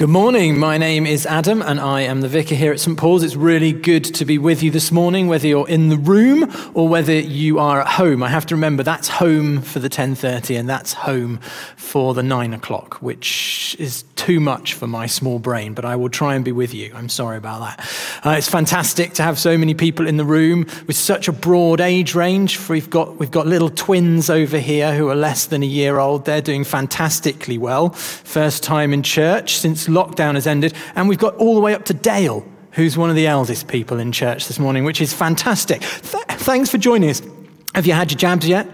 Good morning. My name is Adam and I am the vicar here at St Paul's. It's really good to be with you this morning, whether you're in the room or whether you are at home. I have to remember that's home for the 10.30 and that's home for the 9 o'clock, which is too much for my small brain, but I will try and be with you. I'm sorry about that. Uh, it's fantastic to have so many people in the room with such a broad age range. We've got, we've got little twins over here who are less than a year old. They're doing fantastically well. First time in church since lockdown has ended. And we've got all the way up to Dale, who's one of the eldest people in church this morning, which is fantastic. Th- thanks for joining us. Have you had your jabs yet?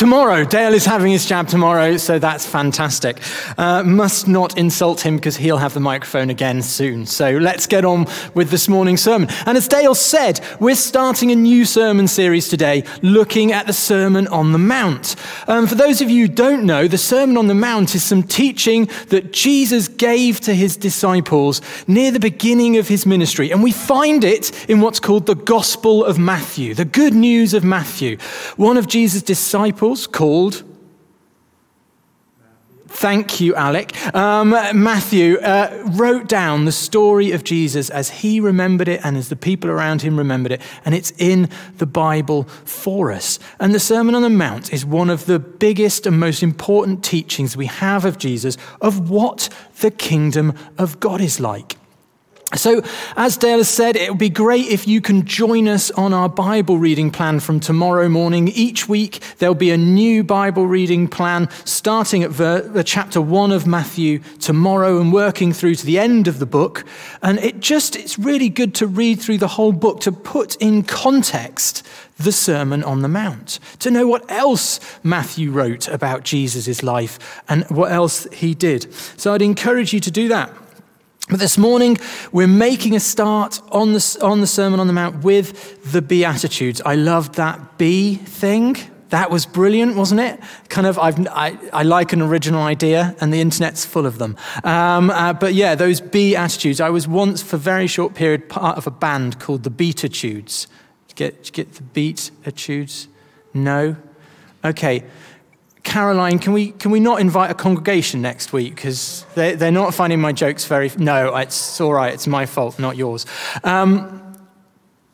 Tomorrow, Dale is having his jab tomorrow, so that's fantastic. Uh, must not insult him because he'll have the microphone again soon. So let's get on with this morning's sermon. And as Dale said, we're starting a new sermon series today looking at the Sermon on the Mount. Um, for those of you who don't know, the Sermon on the Mount is some teaching that Jesus gave to his disciples near the beginning of his ministry. And we find it in what's called the Gospel of Matthew, the good news of Matthew. One of Jesus' disciples called Thank you, Alec. Um, Matthew uh, wrote down the story of Jesus as he remembered it and as the people around him remembered it, and it's in the Bible for us. And the Sermon on the Mount is one of the biggest and most important teachings we have of Jesus of what the kingdom of God is like. So, as Dale has said, it would be great if you can join us on our Bible reading plan from tomorrow morning. Each week, there'll be a new Bible reading plan starting at the uh, chapter one of Matthew tomorrow and working through to the end of the book. And it just, it's really good to read through the whole book to put in context the Sermon on the Mount, to know what else Matthew wrote about Jesus' life and what else he did. So, I'd encourage you to do that. But this morning, we're making a start on the, on the Sermon on the Mount with the Beatitudes. I loved that B thing. That was brilliant, wasn't it? Kind of, I've, i I, like an original idea, and the internet's full of them. Um, uh, but yeah, those B Beatitudes. I was once, for a very short period, part of a band called the Beatitudes. Get, get the Beatitudes? No? Okay. Caroline, can we, can we not invite a congregation next week? Because they, they're not finding my jokes very. No, it's all right. It's my fault, not yours. Um,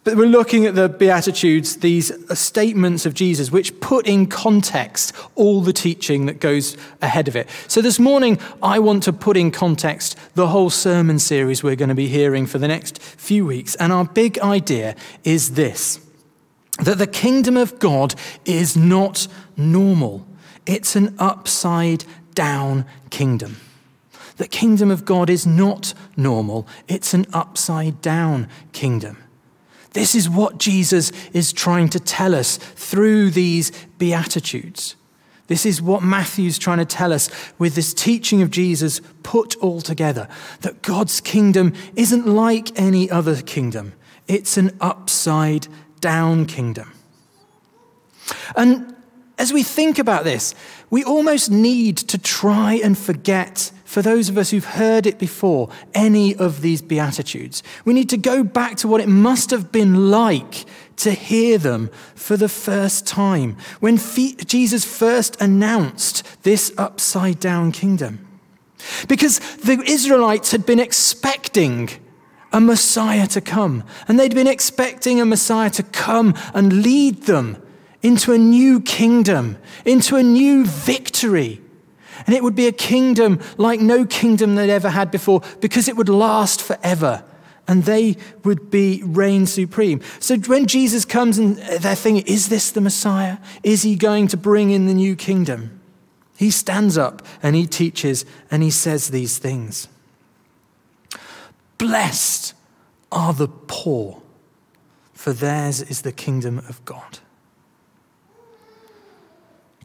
but we're looking at the Beatitudes, these statements of Jesus, which put in context all the teaching that goes ahead of it. So this morning, I want to put in context the whole sermon series we're going to be hearing for the next few weeks. And our big idea is this that the kingdom of God is not normal. It's an upside down kingdom. The kingdom of God is not normal, it's an upside down kingdom. This is what Jesus is trying to tell us through these Beatitudes. This is what Matthew's trying to tell us with this teaching of Jesus put all together that God's kingdom isn't like any other kingdom, it's an upside down kingdom. And as we think about this, we almost need to try and forget, for those of us who've heard it before, any of these Beatitudes. We need to go back to what it must have been like to hear them for the first time, when Jesus first announced this upside down kingdom. Because the Israelites had been expecting a Messiah to come, and they'd been expecting a Messiah to come and lead them into a new kingdom, into a new victory. And it would be a kingdom like no kingdom they'd ever had before because it would last forever and they would be reign supreme. So when Jesus comes and they're thinking, is this the Messiah? Is he going to bring in the new kingdom? He stands up and he teaches and he says these things. Blessed are the poor, for theirs is the kingdom of God.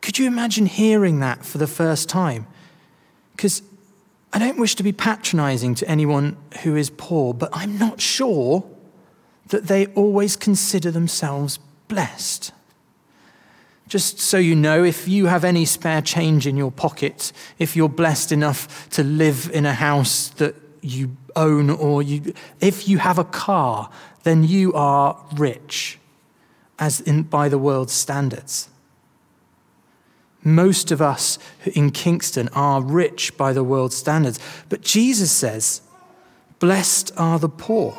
Could you imagine hearing that for the first time? Because I don't wish to be patronizing to anyone who is poor, but I'm not sure that they always consider themselves blessed. Just so you know, if you have any spare change in your pocket, if you're blessed enough to live in a house that you own, or you, if you have a car, then you are rich, as in, by the world's standards. Most of us in Kingston are rich by the world's standards. But Jesus says, Blessed are the poor.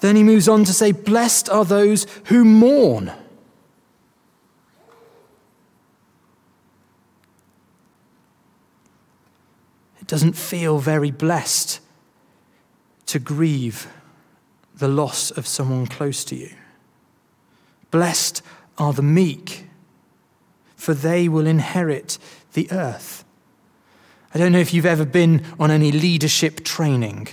Then he moves on to say, Blessed are those who mourn. It doesn't feel very blessed to grieve the loss of someone close to you. Blessed are the meek, for they will inherit the earth. I don't know if you've ever been on any leadership training.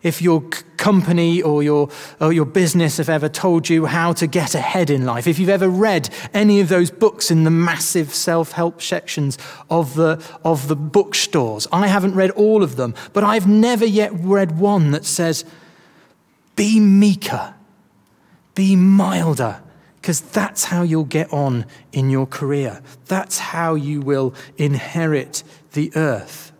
If your company or your, or your business have ever told you how to get ahead in life, if you've ever read any of those books in the massive self help sections of the, of the bookstores, I haven't read all of them, but I've never yet read one that says, be meeker, be milder, because that's how you'll get on in your career. That's how you will inherit the earth.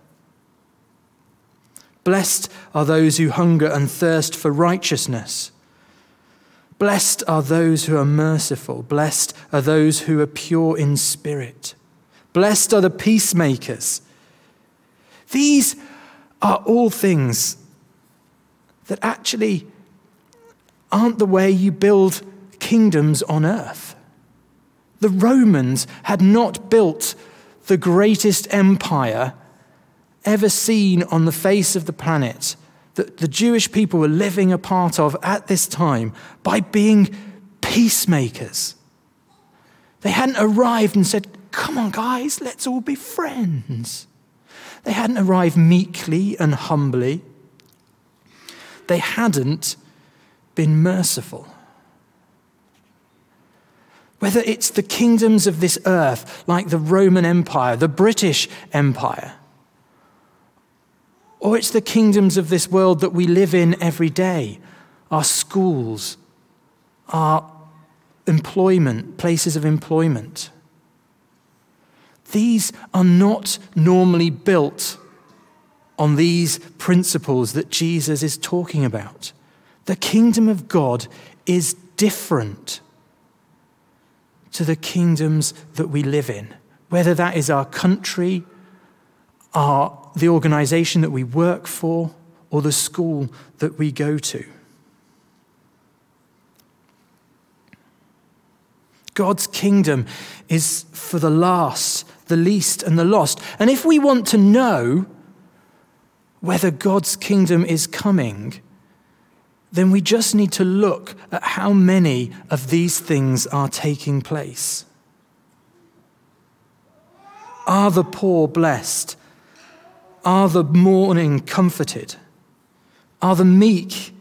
Blessed are those who hunger and thirst for righteousness. Blessed are those who are merciful. Blessed are those who are pure in spirit. Blessed are the peacemakers. These are all things that actually aren't the way you build kingdoms on earth. The Romans had not built the greatest empire ever seen on the face of the planet that the Jewish people were living a part of at this time by being peacemakers. They hadn't arrived and said, Come on, guys, let's all be friends. They hadn't arrived meekly and humbly. They hadn't been merciful. Whether it's the kingdoms of this earth, like the Roman Empire, the British Empire, or it's the kingdoms of this world that we live in every day, our schools, our employment, places of employment. These are not normally built on these principles that Jesus is talking about. The kingdom of God is different to the kingdoms that we live in, whether that is our country, our, the organization that we work for, or the school that we go to. God's kingdom is for the last, the least, and the lost. And if we want to know whether God's kingdom is coming, then we just need to look at how many of these things are taking place. Are the poor blessed? Are the mourning comforted? Are the meek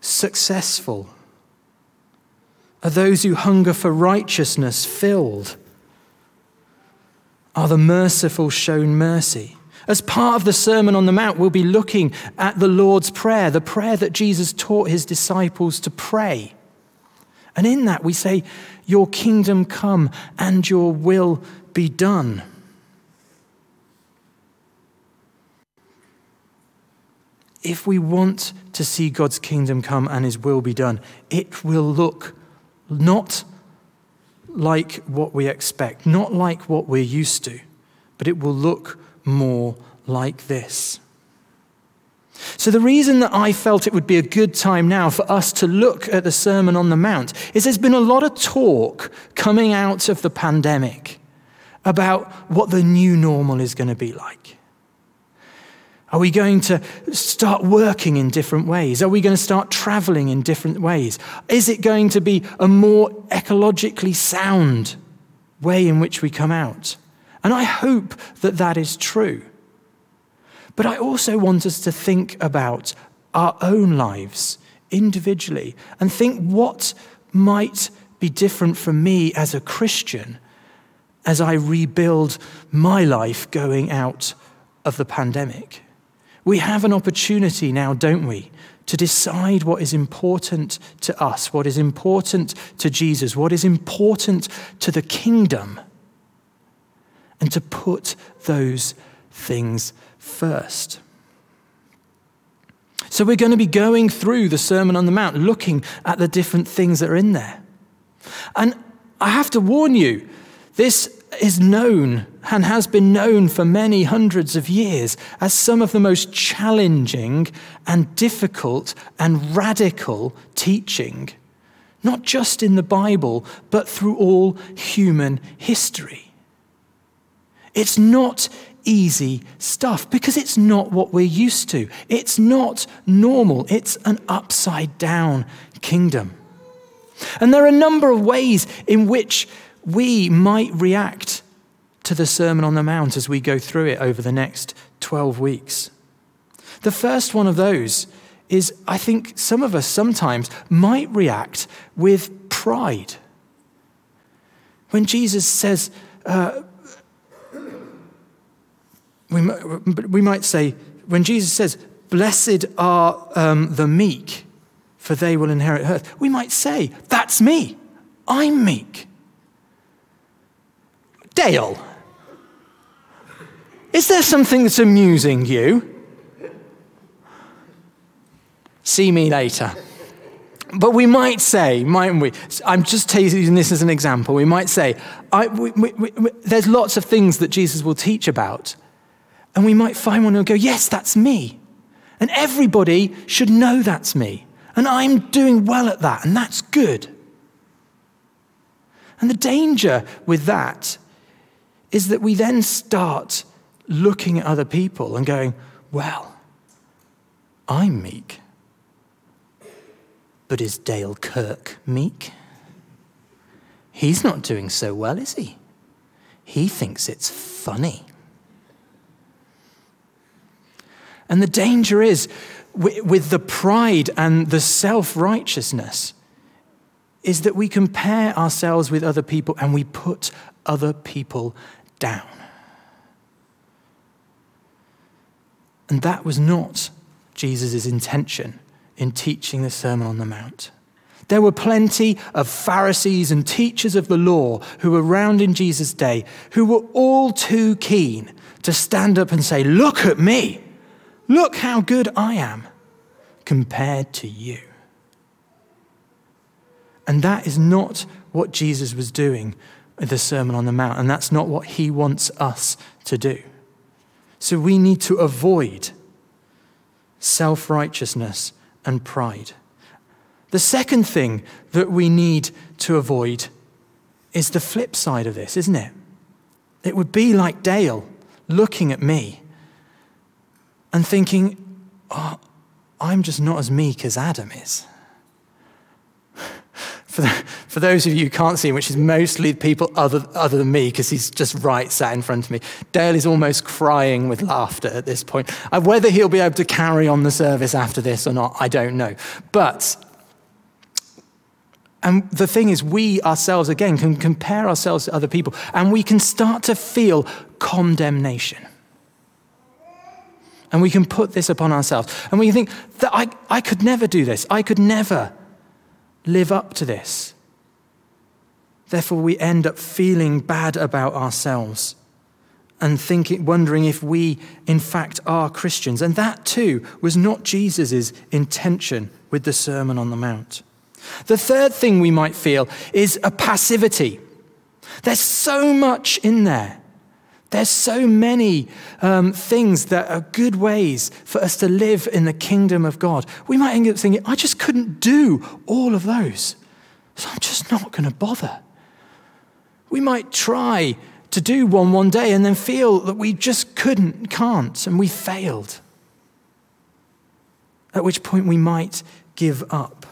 successful? Are those who hunger for righteousness filled? Are the merciful shown mercy? As part of the Sermon on the Mount, we'll be looking at the Lord's Prayer, the prayer that Jesus taught his disciples to pray. And in that, we say, Your kingdom come and your will be done. If we want to see God's kingdom come and his will be done, it will look not like what we expect, not like what we're used to, but it will look more like this. So, the reason that I felt it would be a good time now for us to look at the Sermon on the Mount is there's been a lot of talk coming out of the pandemic about what the new normal is going to be like. Are we going to start working in different ways? Are we going to start traveling in different ways? Is it going to be a more ecologically sound way in which we come out? And I hope that that is true. But I also want us to think about our own lives individually and think what might be different for me as a Christian as I rebuild my life going out of the pandemic. We have an opportunity now, don't we, to decide what is important to us, what is important to Jesus, what is important to the kingdom and to put those things first. So, we're going to be going through the Sermon on the Mount, looking at the different things that are in there. And I have to warn you, this is known and has been known for many hundreds of years as some of the most challenging and difficult and radical teaching, not just in the Bible, but through all human history. It's not easy stuff because it's not what we're used to. It's not normal. It's an upside down kingdom. And there are a number of ways in which we might react to the Sermon on the Mount as we go through it over the next 12 weeks. The first one of those is I think some of us sometimes might react with pride. When Jesus says, uh, we, we might say, when Jesus says, Blessed are um, the meek, for they will inherit earth, we might say, That's me. I'm meek. Dale, is there something that's amusing you? See me later. But we might say, mightn't we? I'm just using this as an example. We might say, I, we, we, we, there's lots of things that Jesus will teach about. And we might find one and go, yes, that's me. And everybody should know that's me. And I'm doing well at that, and that's good. And the danger with that is that we then start looking at other people and going, well, I'm meek. But is Dale Kirk meek? He's not doing so well, is he? He thinks it's funny. And the danger is with the pride and the self righteousness is that we compare ourselves with other people and we put other people down. And that was not Jesus' intention in teaching the Sermon on the Mount. There were plenty of Pharisees and teachers of the law who were around in Jesus' day who were all too keen to stand up and say, Look at me, look how good I am compared to you. And that is not what Jesus was doing with the Sermon on the Mount, and that's not what he wants us to do. So we need to avoid self righteousness and pride. The second thing that we need to avoid is the flip side of this, isn't it? It would be like Dale looking at me and thinking, oh, I'm just not as meek as Adam is for, the, for those of you who can't see him, which is mostly people other, other than me, because he's just right sat in front of me, Dale is almost crying with laughter at this point. Uh, whether he'll be able to carry on the service after this or not, I don't know. But and the thing is, we ourselves, again, can compare ourselves to other people and we can start to feel condemnation. And we can put this upon ourselves. And we think that I, I could never do this. I could never live up to this. Therefore, we end up feeling bad about ourselves and thinking, wondering if we, in fact, are Christians. And that, too, was not Jesus' intention with the Sermon on the Mount. The third thing we might feel is a passivity. There's so much in there. There's so many um, things that are good ways for us to live in the kingdom of God. We might end up thinking, I just couldn't do all of those, so I'm just not going to bother. We might try to do one one day and then feel that we just couldn't, can't, and we failed. At which point we might give up.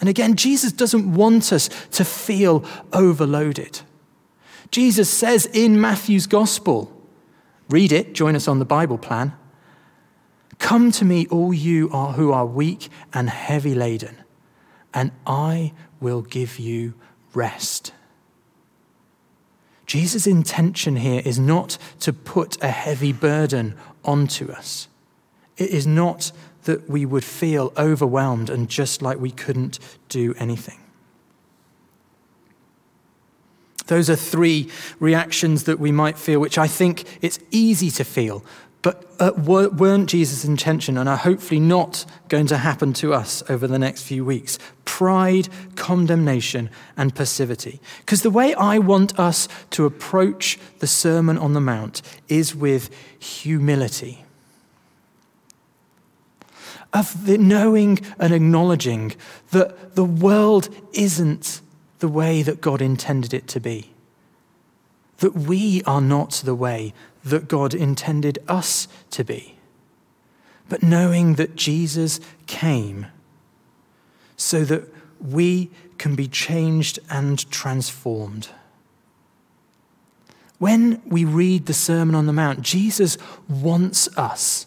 And again, Jesus doesn't want us to feel overloaded. Jesus says in Matthew's gospel, read it, join us on the Bible plan. Come to me, all you are who are weak and heavy laden, and I will give you rest. Jesus' intention here is not to put a heavy burden onto us. It is not that we would feel overwhelmed and just like we couldn't do anything. Those are three reactions that we might feel, which I think it's easy to feel, but uh, weren't Jesus' intention and are hopefully not going to happen to us over the next few weeks. Pride, condemnation, and passivity. Because the way I want us to approach the Sermon on the Mount is with humility. Of the knowing and acknowledging that the world isn't the way that God intended it to be. That we are not the way that God intended us to be, but knowing that Jesus came so that we can be changed and transformed. When we read the Sermon on the Mount, Jesus wants us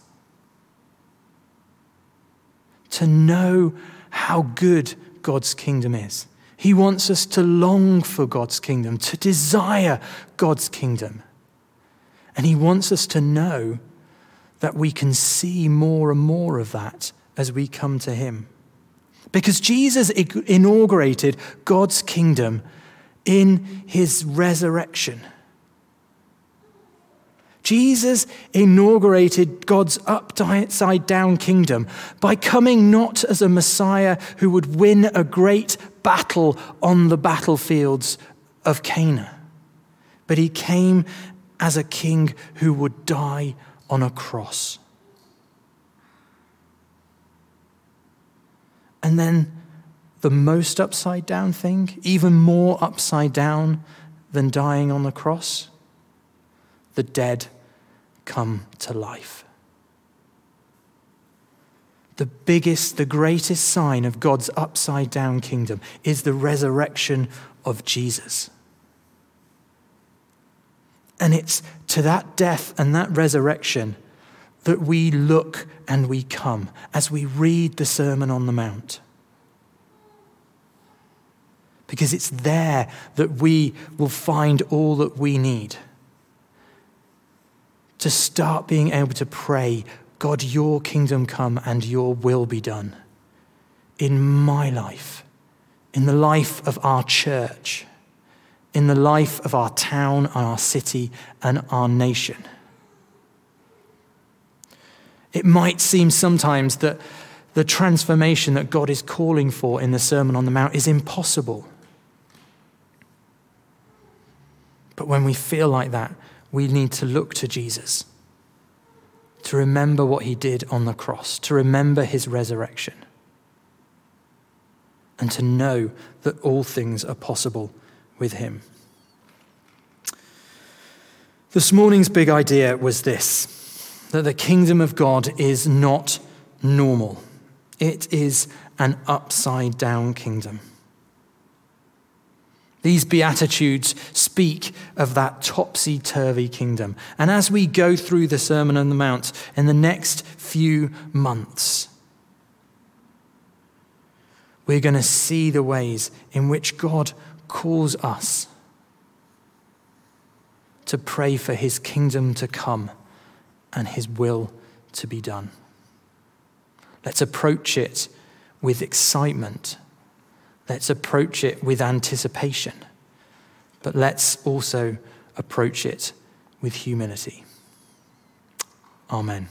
to know how good God's kingdom is. He wants us to long for God's kingdom, to desire God's kingdom. And He wants us to know that we can see more and more of that as we come to Him. Because Jesus inaugurated God's kingdom in His resurrection. Jesus inaugurated God's upside down kingdom by coming not as a Messiah who would win a great battle on the battlefields of Cana, but he came as a king who would die on a cross. And then the most upside down thing, even more upside down than dying on the cross, the dead come to life. The biggest, the greatest sign of God's upside down kingdom is the resurrection of Jesus. And it's to that death and that resurrection that we look and we come as we read the Sermon on the Mount. Because it's there that we will find all that we need to start being able to pray, God, your kingdom come and your will be done in my life, in the life of our church in the life of our town, and our city, and our nation. It might seem sometimes that the transformation that God is calling for in the Sermon on the Mount is impossible. But when we feel like that, we need to look to Jesus, to remember what he did on the cross, to remember his resurrection, and to know that all things are possible with him. This morning's big idea was this that the kingdom of God is not normal, it is an upside down kingdom. These Beatitudes speak of that topsy turvy kingdom. And as we go through the Sermon on the Mount in the next few months, we're going to see the ways in which God calls us to pray for his kingdom to come and his will to be done. Let's approach it with excitement. Let's approach it with anticipation. But let's also approach it with humility. Amen.